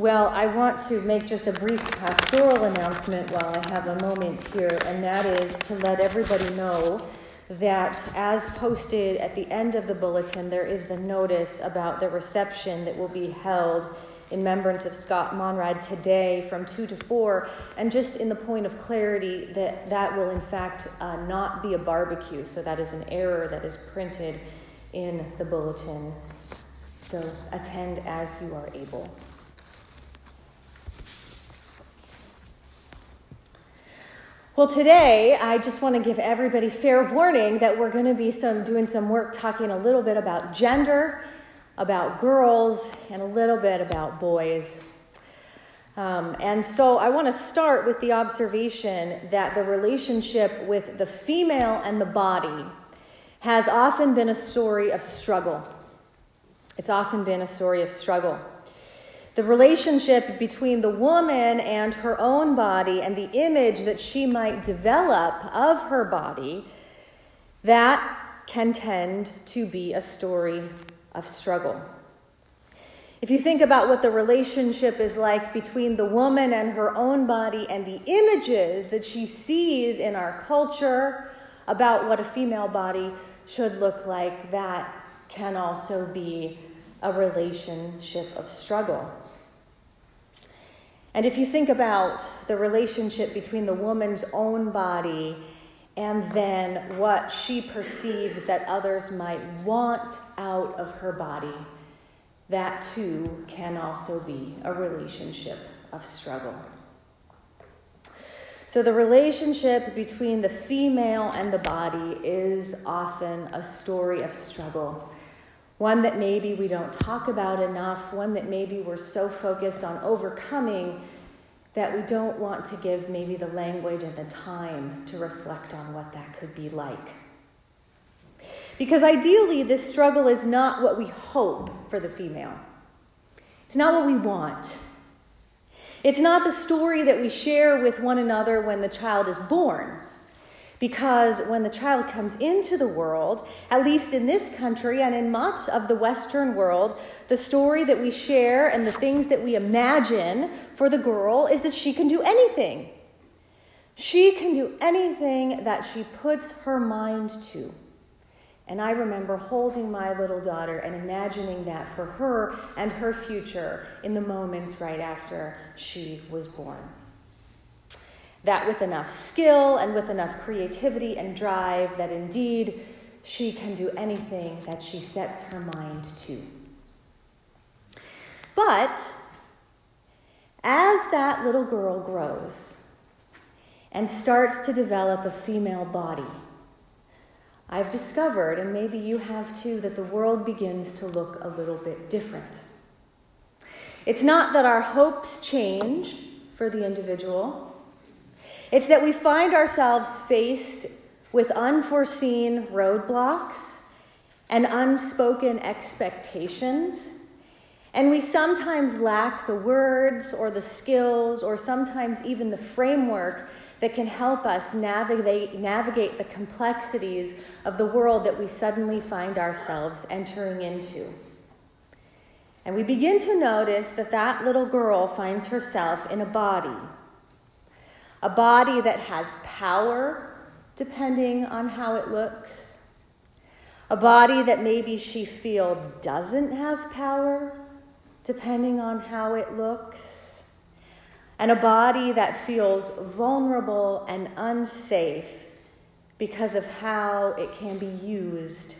Well, I want to make just a brief pastoral announcement while I have a moment here, and that is to let everybody know that as posted at the end of the bulletin, there is the notice about the reception that will be held in remembrance of Scott Monrad today from 2 to 4. And just in the point of clarity, that that will in fact uh, not be a barbecue. So that is an error that is printed in the bulletin. So attend as you are able. Well, today I just want to give everybody fair warning that we're going to be some doing some work talking a little bit about gender about girls and a little bit about boys. Um, and so I want to start with the observation that the relationship with the female and the body has often been a story of struggle. It's often been a story of struggle. The relationship between the woman and her own body and the image that she might develop of her body, that can tend to be a story of struggle. If you think about what the relationship is like between the woman and her own body and the images that she sees in our culture about what a female body should look like, that can also be a relationship of struggle. And if you think about the relationship between the woman's own body and then what she perceives that others might want out of her body, that too can also be a relationship of struggle. So, the relationship between the female and the body is often a story of struggle. One that maybe we don't talk about enough, one that maybe we're so focused on overcoming that we don't want to give maybe the language and the time to reflect on what that could be like. Because ideally, this struggle is not what we hope for the female. It's not what we want. It's not the story that we share with one another when the child is born. Because when the child comes into the world, at least in this country and in much of the Western world, the story that we share and the things that we imagine for the girl is that she can do anything. She can do anything that she puts her mind to. And I remember holding my little daughter and imagining that for her and her future in the moments right after she was born. That with enough skill and with enough creativity and drive, that indeed she can do anything that she sets her mind to. But as that little girl grows and starts to develop a female body, I've discovered, and maybe you have too, that the world begins to look a little bit different. It's not that our hopes change for the individual, it's that we find ourselves faced with unforeseen roadblocks and unspoken expectations. And we sometimes lack the words or the skills or sometimes even the framework that can help us navigate, navigate the complexities of the world that we suddenly find ourselves entering into. And we begin to notice that that little girl finds herself in a body, a body that has power, depending on how it looks, a body that maybe she feels doesn't have power, depending on how it looks and a body that feels vulnerable and unsafe because of how it can be used.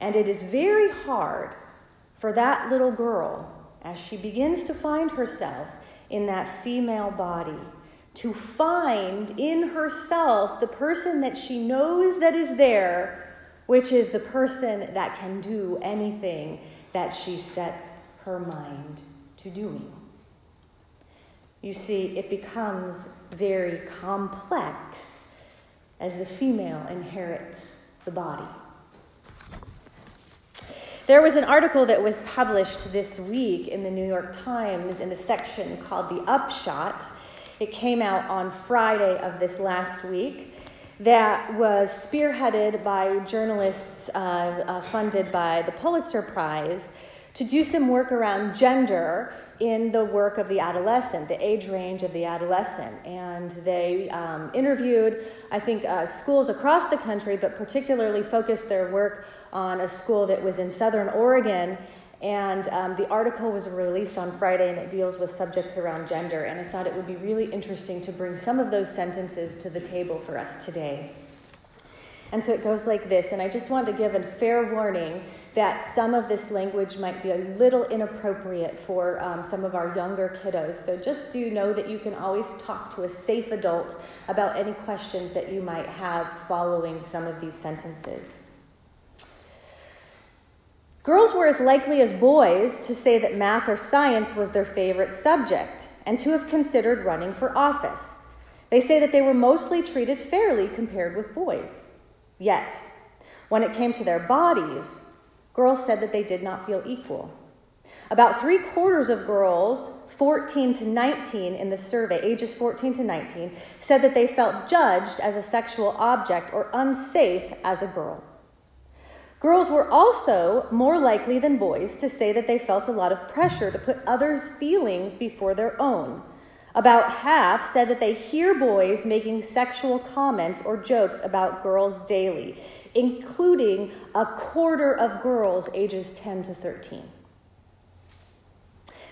And it is very hard for that little girl, as she begins to find herself in that female body, to find in herself the person that she knows that is there, which is the person that can do anything that she sets her mind to doing. You see, it becomes very complex as the female inherits the body. There was an article that was published this week in the New York Times in a section called The Upshot. It came out on Friday of this last week that was spearheaded by journalists uh, uh, funded by the Pulitzer Prize to do some work around gender in the work of the adolescent, the age range of the adolescent. And they um, interviewed, I think, uh, schools across the country, but particularly focused their work on a school that was in southern Oregon. And um, the article was released on Friday and it deals with subjects around gender. And I thought it would be really interesting to bring some of those sentences to the table for us today. And so it goes like this, and I just want to give a fair warning that some of this language might be a little inappropriate for um, some of our younger kiddos. So just do know that you can always talk to a safe adult about any questions that you might have following some of these sentences. Girls were as likely as boys to say that math or science was their favorite subject and to have considered running for office. They say that they were mostly treated fairly compared with boys. Yet, when it came to their bodies, girls said that they did not feel equal. About three quarters of girls 14 to 19 in the survey, ages 14 to 19, said that they felt judged as a sexual object or unsafe as a girl. Girls were also more likely than boys to say that they felt a lot of pressure to put others' feelings before their own. About half said that they hear boys making sexual comments or jokes about girls daily, including a quarter of girls ages 10 to 13.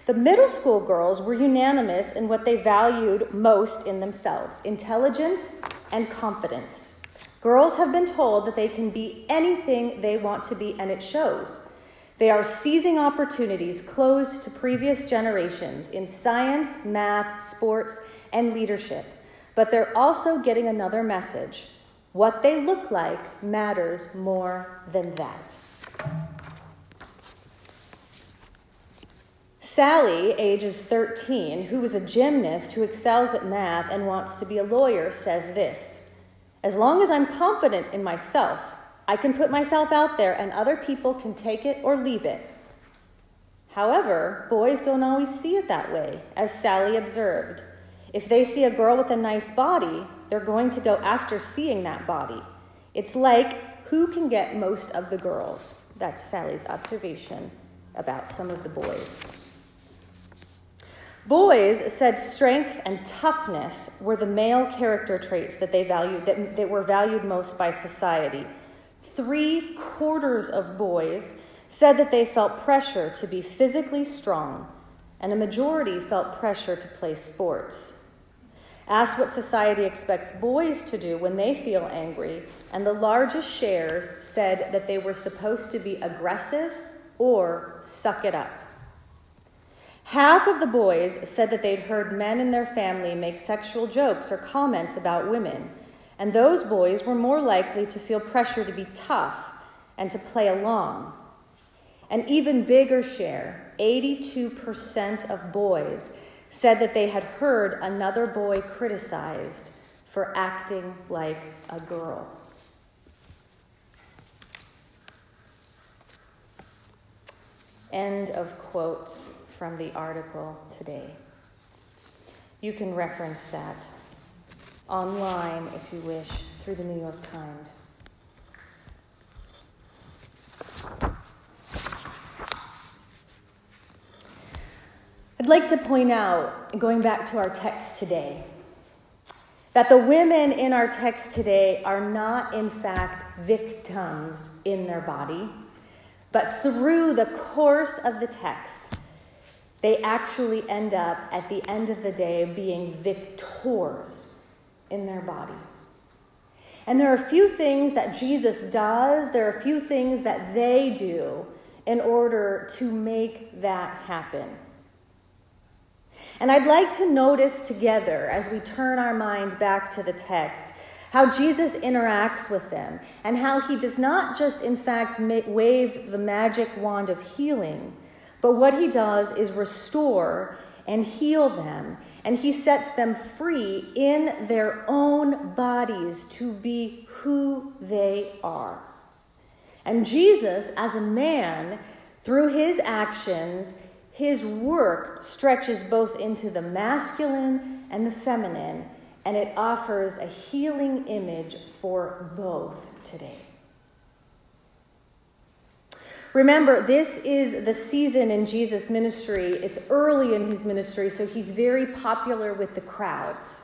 The middle school girls were unanimous in what they valued most in themselves intelligence and confidence. Girls have been told that they can be anything they want to be, and it shows. They are seizing opportunities closed to previous generations in science, math, sports, and leadership. But they're also getting another message what they look like matters more than that. Sally, ages 13, who is a gymnast who excels at math and wants to be a lawyer, says this As long as I'm confident in myself, I can put myself out there and other people can take it or leave it. However, boys don't always see it that way, as Sally observed. If they see a girl with a nice body, they're going to go after seeing that body. It's like who can get most of the girls. That's Sally's observation about some of the boys. Boys said strength and toughness were the male character traits that they valued that, that were valued most by society. Three quarters of boys said that they felt pressure to be physically strong, and a majority felt pressure to play sports. Ask what society expects boys to do when they feel angry, and the largest shares said that they were supposed to be aggressive or suck it up. Half of the boys said that they'd heard men in their family make sexual jokes or comments about women, and those boys were more likely to feel pressure to be tough and to play along. An even bigger share, 82% of boys, said that they had heard another boy criticized for acting like a girl. End of quotes from the article today. You can reference that online if you wish through the New York Times. I'd like to point out, going back to our text today, that the women in our text today are not, in fact, victims in their body, but through the course of the text, they actually end up at the end of the day being victors in their body. And there are a few things that Jesus does, there are a few things that they do in order to make that happen. And I'd like to notice together as we turn our mind back to the text how Jesus interacts with them and how he does not just, in fact, wave the magic wand of healing, but what he does is restore and heal them. And he sets them free in their own bodies to be who they are. And Jesus, as a man, through his actions, his work stretches both into the masculine and the feminine, and it offers a healing image for both today. Remember, this is the season in Jesus' ministry. It's early in his ministry, so he's very popular with the crowds.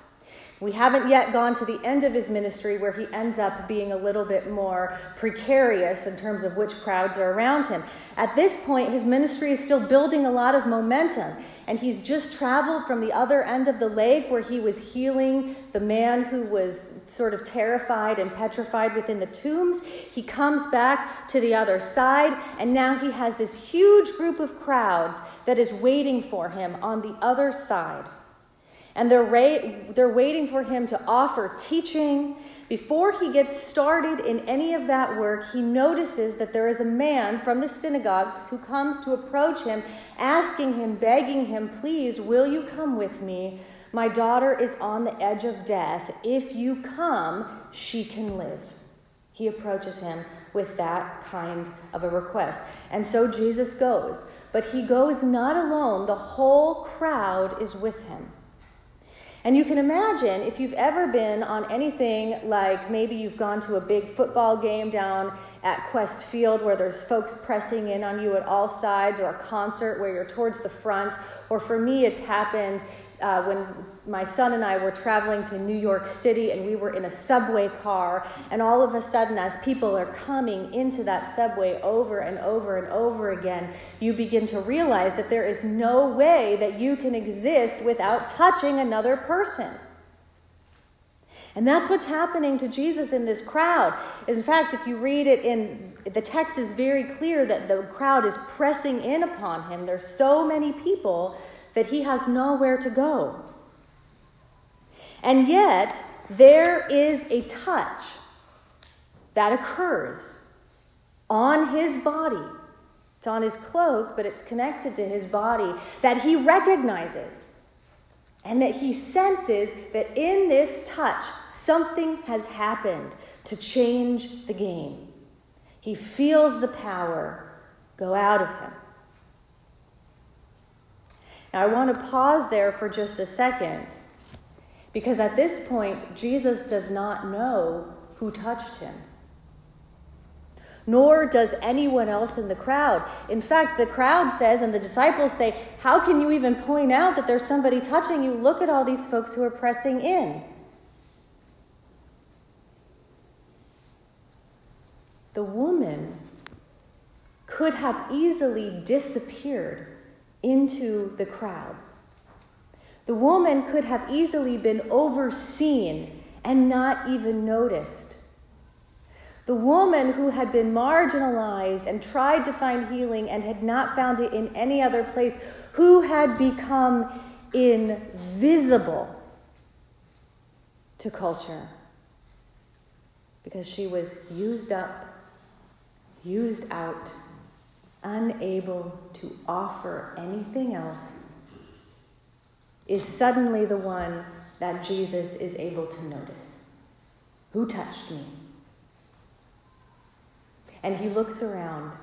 We haven't yet gone to the end of his ministry where he ends up being a little bit more precarious in terms of which crowds are around him. At this point, his ministry is still building a lot of momentum, and he's just traveled from the other end of the lake where he was healing the man who was sort of terrified and petrified within the tombs. He comes back to the other side, and now he has this huge group of crowds that is waiting for him on the other side. And they're, ra- they're waiting for him to offer teaching. Before he gets started in any of that work, he notices that there is a man from the synagogue who comes to approach him, asking him, begging him, Please, will you come with me? My daughter is on the edge of death. If you come, she can live. He approaches him with that kind of a request. And so Jesus goes. But he goes not alone, the whole crowd is with him. And you can imagine if you've ever been on anything like maybe you've gone to a big football game down at Qwest Field where there's folks pressing in on you at all sides, or a concert where you're towards the front, or for me, it's happened uh, when my son and I were traveling to New York City and we were in a subway car, and all of a sudden, as people are coming into that subway over and over and over again, you begin to realize that there is no way that you can exist without touching another person. And that's what's happening to Jesus in this crowd. In fact, if you read it in the text is very clear that the crowd is pressing in upon him. There's so many people that he has nowhere to go. And yet, there is a touch that occurs on his body. It's on his cloak, but it's connected to his body that he recognizes. And that he senses that in this touch, something has happened to change the game. He feels the power go out of him. Now, I want to pause there for just a second because at this point, Jesus does not know who touched him. Nor does anyone else in the crowd. In fact, the crowd says, and the disciples say, How can you even point out that there's somebody touching you? Look at all these folks who are pressing in. The woman could have easily disappeared into the crowd. The woman could have easily been overseen and not even noticed. The woman who had been marginalized and tried to find healing and had not found it in any other place, who had become invisible to culture because she was used up, used out unable to offer anything else, is suddenly the one that Jesus is able to notice. Who touched me? And he looks around,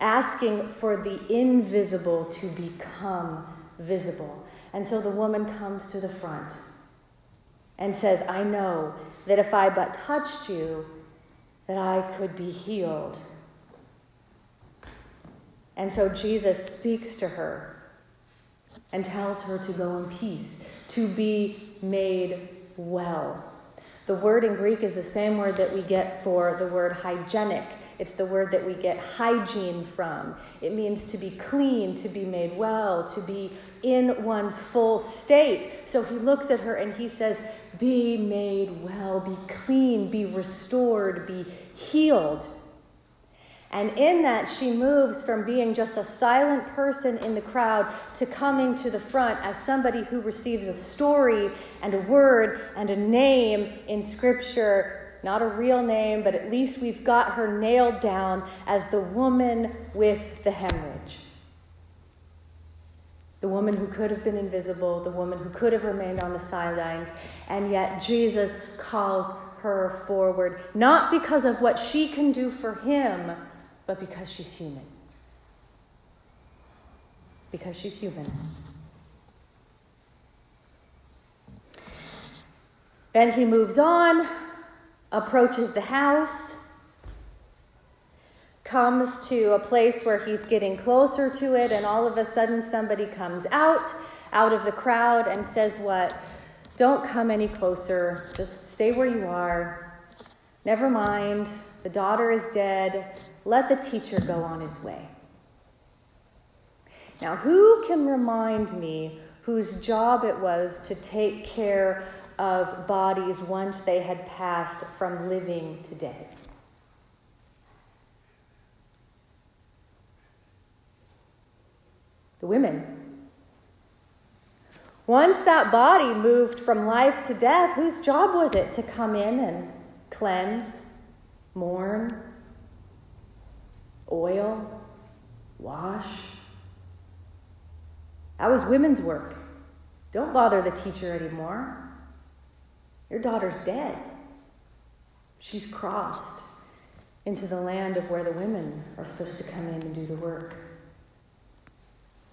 asking for the invisible to become visible. And so the woman comes to the front and says, I know that if I but touched you, that I could be healed. And so Jesus speaks to her and tells her to go in peace, to be made well. The word in Greek is the same word that we get for the word hygienic. It's the word that we get hygiene from. It means to be clean, to be made well, to be in one's full state. So he looks at her and he says, Be made well, be clean, be restored, be healed. And in that, she moves from being just a silent person in the crowd to coming to the front as somebody who receives a story and a word and a name in Scripture. Not a real name, but at least we've got her nailed down as the woman with the hemorrhage. The woman who could have been invisible, the woman who could have remained on the sidelines, and yet Jesus calls her forward, not because of what she can do for him but because she's human. Because she's human. Then he moves on, approaches the house, comes to a place where he's getting closer to it, and all of a sudden somebody comes out, out of the crowd, and says, What? Don't come any closer. Just stay where you are. Never mind. The daughter is dead. Let the teacher go on his way. Now, who can remind me whose job it was to take care of bodies once they had passed from living to dead? The women. Once that body moved from life to death, whose job was it to come in and cleanse, mourn, oil, wash? That was women's work. Don't bother the teacher anymore. Your daughter's dead. She's crossed into the land of where the women are supposed to come in and do the work.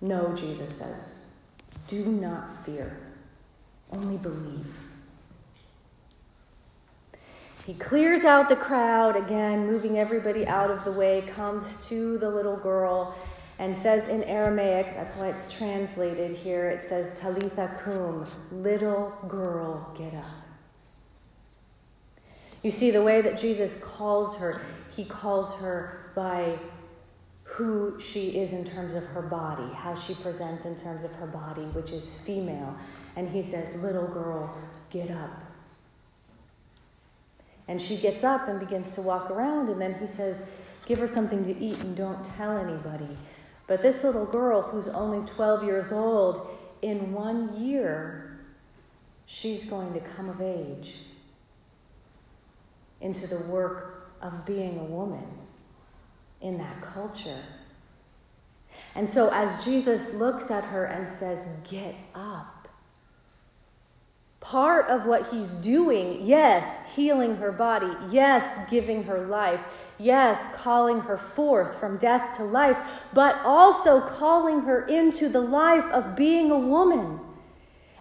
No, Jesus says. Do not fear, only believe. He clears out the crowd again, moving everybody out of the way, comes to the little girl and says in Aramaic, that's why it's translated here, it says, Talitha kum, little girl, get up. You see, the way that Jesus calls her, he calls her by who she is in terms of her body, how she presents in terms of her body, which is female. And he says, Little girl, get up. And she gets up and begins to walk around, and then he says, Give her something to eat and don't tell anybody. But this little girl, who's only 12 years old, in one year, she's going to come of age into the work of being a woman in that culture. And so, as Jesus looks at her and says, Get up, part of what he's doing, yes, healing her body, yes, giving her life, Yes, calling her forth from death to life, but also calling her into the life of being a woman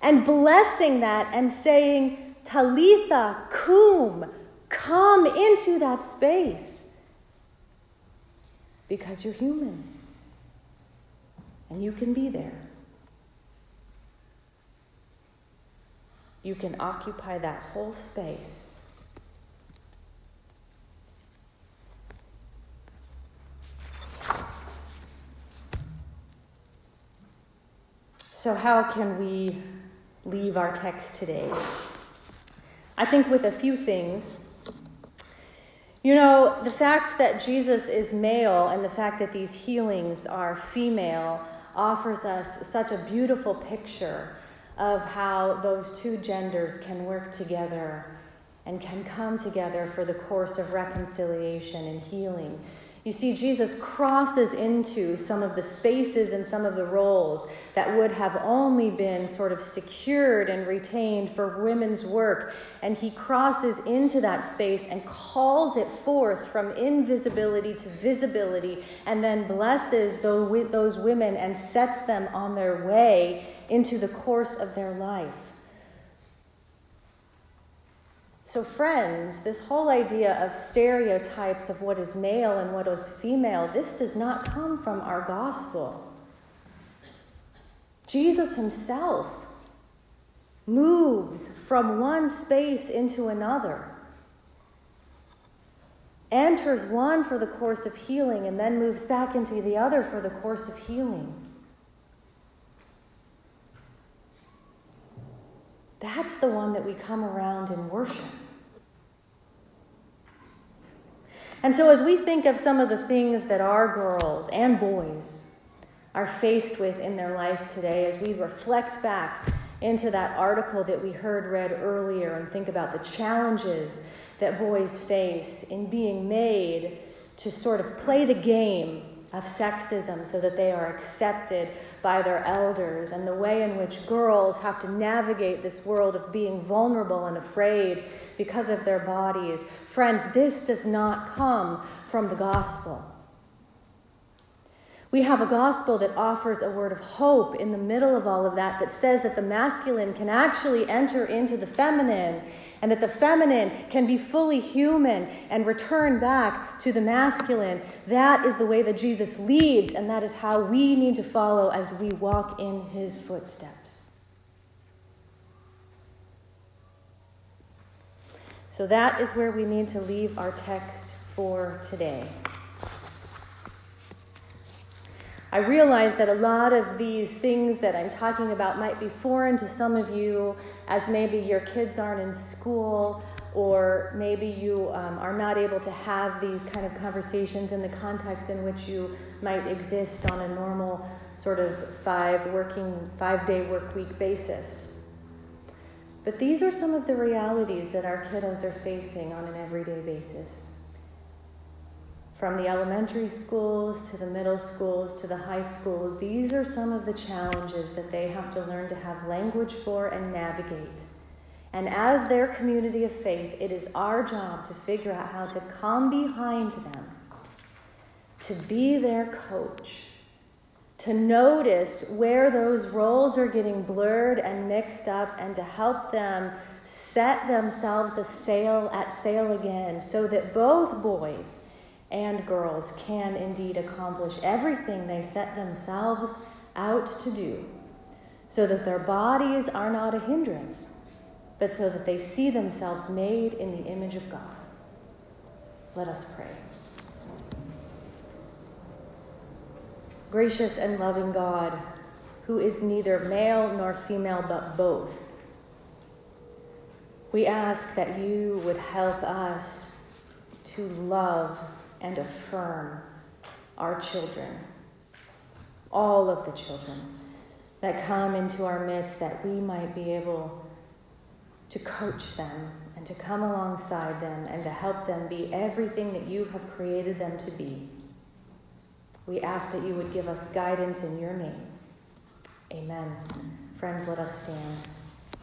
and blessing that and saying, Talitha cum, come into that space because you're human and you can be there. You can occupy that whole space So, how can we leave our text today? I think with a few things. You know, the fact that Jesus is male and the fact that these healings are female offers us such a beautiful picture of how those two genders can work together and can come together for the course of reconciliation and healing. You see, Jesus crosses into some of the spaces and some of the roles that would have only been sort of secured and retained for women's work. And he crosses into that space and calls it forth from invisibility to visibility, and then blesses those women and sets them on their way into the course of their life. So, friends, this whole idea of stereotypes of what is male and what is female, this does not come from our gospel. Jesus himself moves from one space into another, enters one for the course of healing, and then moves back into the other for the course of healing. That's the one that we come around and worship. And so, as we think of some of the things that our girls and boys are faced with in their life today, as we reflect back into that article that we heard read earlier and think about the challenges that boys face in being made to sort of play the game of sexism so that they are accepted by their elders, and the way in which girls have to navigate this world of being vulnerable and afraid because of their bodies. Friends, this does not come from the gospel. We have a gospel that offers a word of hope in the middle of all of that, that says that the masculine can actually enter into the feminine and that the feminine can be fully human and return back to the masculine. That is the way that Jesus leads, and that is how we need to follow as we walk in his footsteps. So that is where we need to leave our text for today. I realize that a lot of these things that I'm talking about might be foreign to some of you, as maybe your kids aren't in school, or maybe you um, are not able to have these kind of conversations in the context in which you might exist on a normal sort of five working, five day work week basis. But these are some of the realities that our kiddos are facing on an everyday basis from the elementary schools to the middle schools to the high schools, these are some of the challenges that they have to learn to have language for and navigate. And as their community of faith, it is our job to figure out how to come behind them, to be their coach, to notice where those roles are getting blurred and mixed up, and to help them set themselves a sail at sail again so that both boys and girls can indeed accomplish everything they set themselves out to do, so that their bodies are not a hindrance, but so that they see themselves made in the image of God. Let us pray. Gracious and loving God, who is neither male nor female but both, we ask that you would help us to love and affirm our children, all of the children that come into our midst, that we might be able to coach them and to come alongside them and to help them be everything that you have created them to be. We ask that you would give us guidance in your name. Amen. Friends, let us stand.